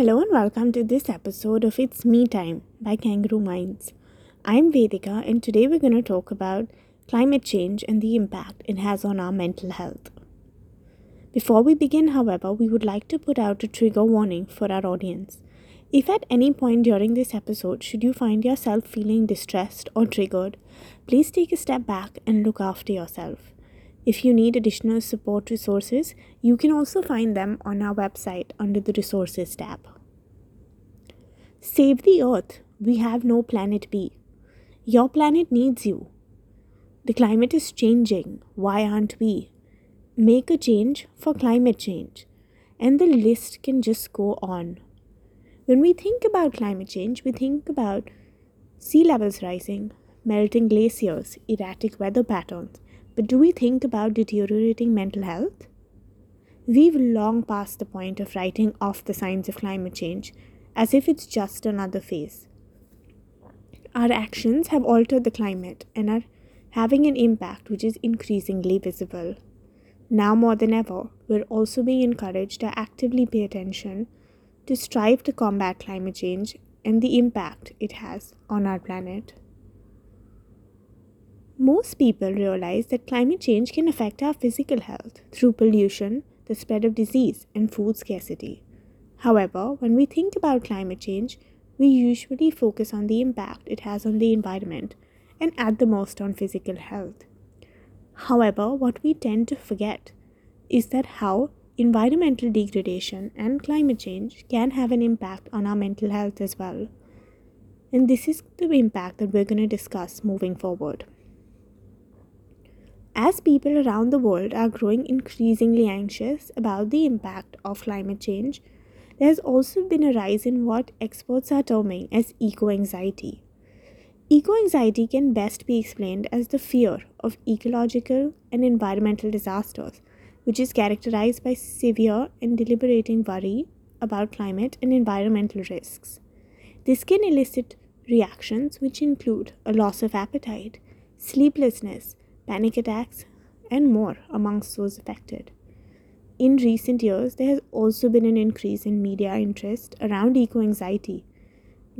Hello and welcome to this episode of It's Me Time by Kangaroo Minds. I'm Vedika and today we're going to talk about climate change and the impact it has on our mental health. Before we begin, however, we would like to put out a trigger warning for our audience. If at any point during this episode should you find yourself feeling distressed or triggered, please take a step back and look after yourself. If you need additional support resources, you can also find them on our website under the Resources tab. Save the Earth. We have no planet B. Your planet needs you. The climate is changing. Why aren't we? Make a change for climate change. And the list can just go on. When we think about climate change, we think about sea levels rising, melting glaciers, erratic weather patterns but do we think about deteriorating mental health? We've long passed the point of writing off the signs of climate change as if it's just another phase. Our actions have altered the climate and are having an impact which is increasingly visible. Now more than ever, we're also being encouraged to actively pay attention to strive to combat climate change and the impact it has on our planet. Most people realize that climate change can affect our physical health through pollution, the spread of disease, and food scarcity. However, when we think about climate change, we usually focus on the impact it has on the environment and at the most on physical health. However, what we tend to forget is that how environmental degradation and climate change can have an impact on our mental health as well. And this is the impact that we're going to discuss moving forward. As people around the world are growing increasingly anxious about the impact of climate change, there has also been a rise in what experts are terming as eco anxiety. Eco anxiety can best be explained as the fear of ecological and environmental disasters, which is characterized by severe and deliberating worry about climate and environmental risks. This can elicit reactions which include a loss of appetite, sleeplessness, panic attacks, and more amongst those affected. In recent years, there has also been an increase in media interest around eco anxiety,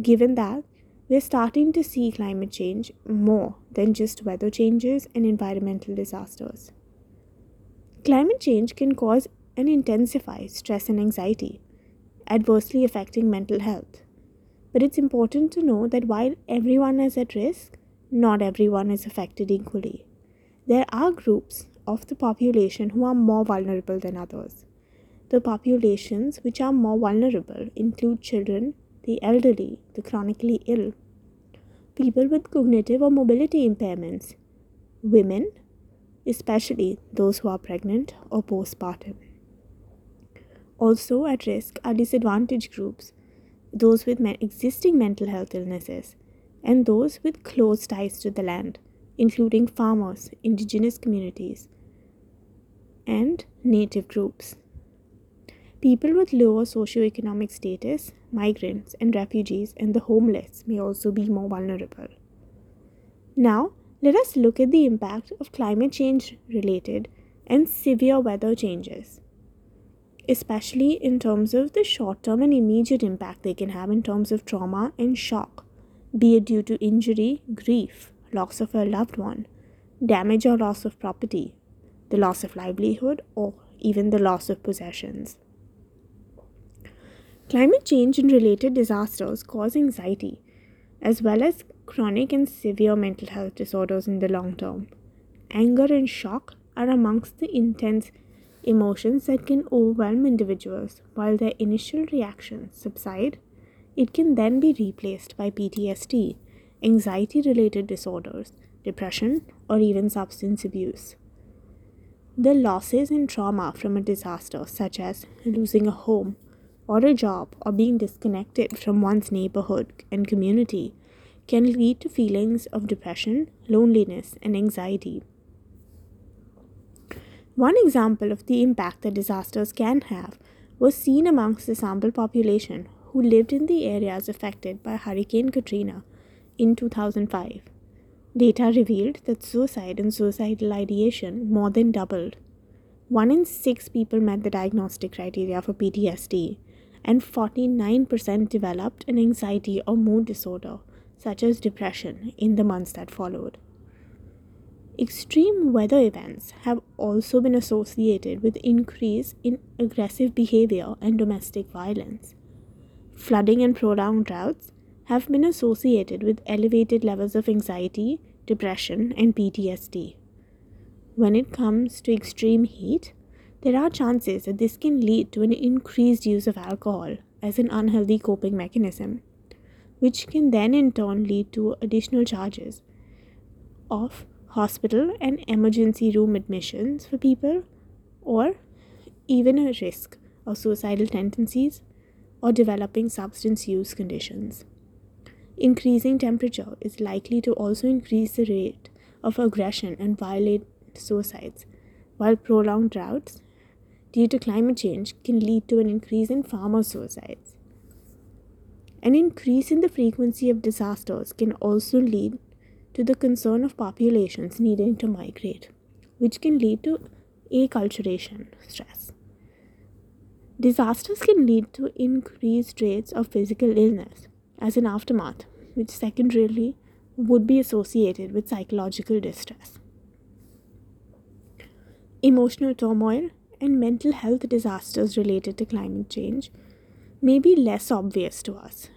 given that we're starting to see climate change more than just weather changes and environmental disasters. Climate change can cause and intensify stress and anxiety, adversely affecting mental health. But it's important to know that while everyone is at risk, not everyone is affected equally. There are groups of the population who are more vulnerable than others. The populations which are more vulnerable include children, the elderly, the chronically ill, people with cognitive or mobility impairments, women, especially those who are pregnant or postpartum. Also at risk are disadvantaged groups, those with existing mental health illnesses, and those with close ties to the land including farmers, indigenous communities, and native groups. People with lower socioeconomic status, migrants, and refugees, and the homeless may also be more vulnerable. Now, let us look at the impact of climate change related and severe weather changes, especially in terms of the short term and immediate impact they can have in terms of trauma and shock, be it due to injury, grief, loss of a loved one, damage or loss of property, the loss of livelihood, or even the loss of possessions. Climate change and related disasters cause anxiety, as well as chronic and severe mental health disorders in the long term. Anger and shock are amongst the intense emotions that can overwhelm individuals while their initial reactions subside. It can then be replaced by PTSD, anxiety related disorders, depression, or even substance abuse. The losses and trauma from a disaster, such as losing a home or a job or being disconnected from one's neighborhood and community, can lead to feelings of depression, loneliness, and anxiety. One example of the impact that disasters can have was seen amongst the sample population who lived in the areas affected by Hurricane Katrina in 2005. Data revealed that suicide and suicidal ideation more than doubled. One in six people met the diagnostic criteria for PTSD, and 49% developed an anxiety or mood disorder, such as depression, in the months that followed. Extreme weather events have also been associated with increase in aggressive behavior and domestic violence. Flooding and prolonged droughts have been associated with elevated levels of anxiety, depression, and PTSD. When it comes to extreme heat, there are chances that this can lead to an increased use of alcohol as an unhealthy coping mechanism, which can then in turn lead to additional charges of hospital and emergency room admissions for people, or even a risk of suicidal tendencies or developing substance use conditions. Increasing temperature is likely to also increase the rate of aggression and violent suicides, while prolonged droughts due to climate change can lead to an increase in farmer suicides. An increase in the frequency of disasters can also lead to the concern of populations needing to migrate, which can lead to acculturation stress. Disasters can lead to increased rates of physical illness as an aftermath, which secondarily would be associated with psychological distress. Emotional turmoil and mental health disasters related to climate change may be less obvious to us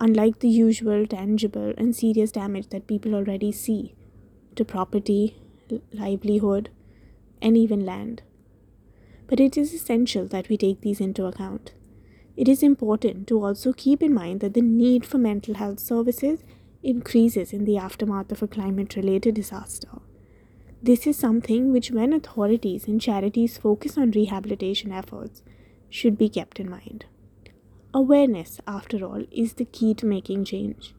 unlike the usual tangible and serious damage that people already see to property, livelihood, and even land. But it is essential that we take these into account. It is important to also keep in mind that the need for mental health services increases in the aftermath of a climate related disaster. This is something which, when authorities and charities focus on rehabilitation efforts, should be kept in mind. Awareness, after all, is the key to making change.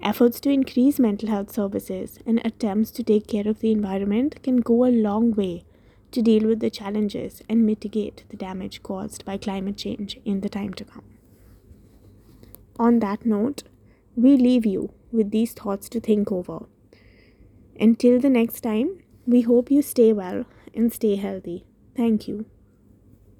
Efforts to increase mental health services and attempts to take care of the environment can go a long way to deal with the challenges and mitigate the damage caused by climate change in the time to come. On that note, we leave you with these thoughts to think over. Until the next time, we hope you stay well and stay healthy. Thank you.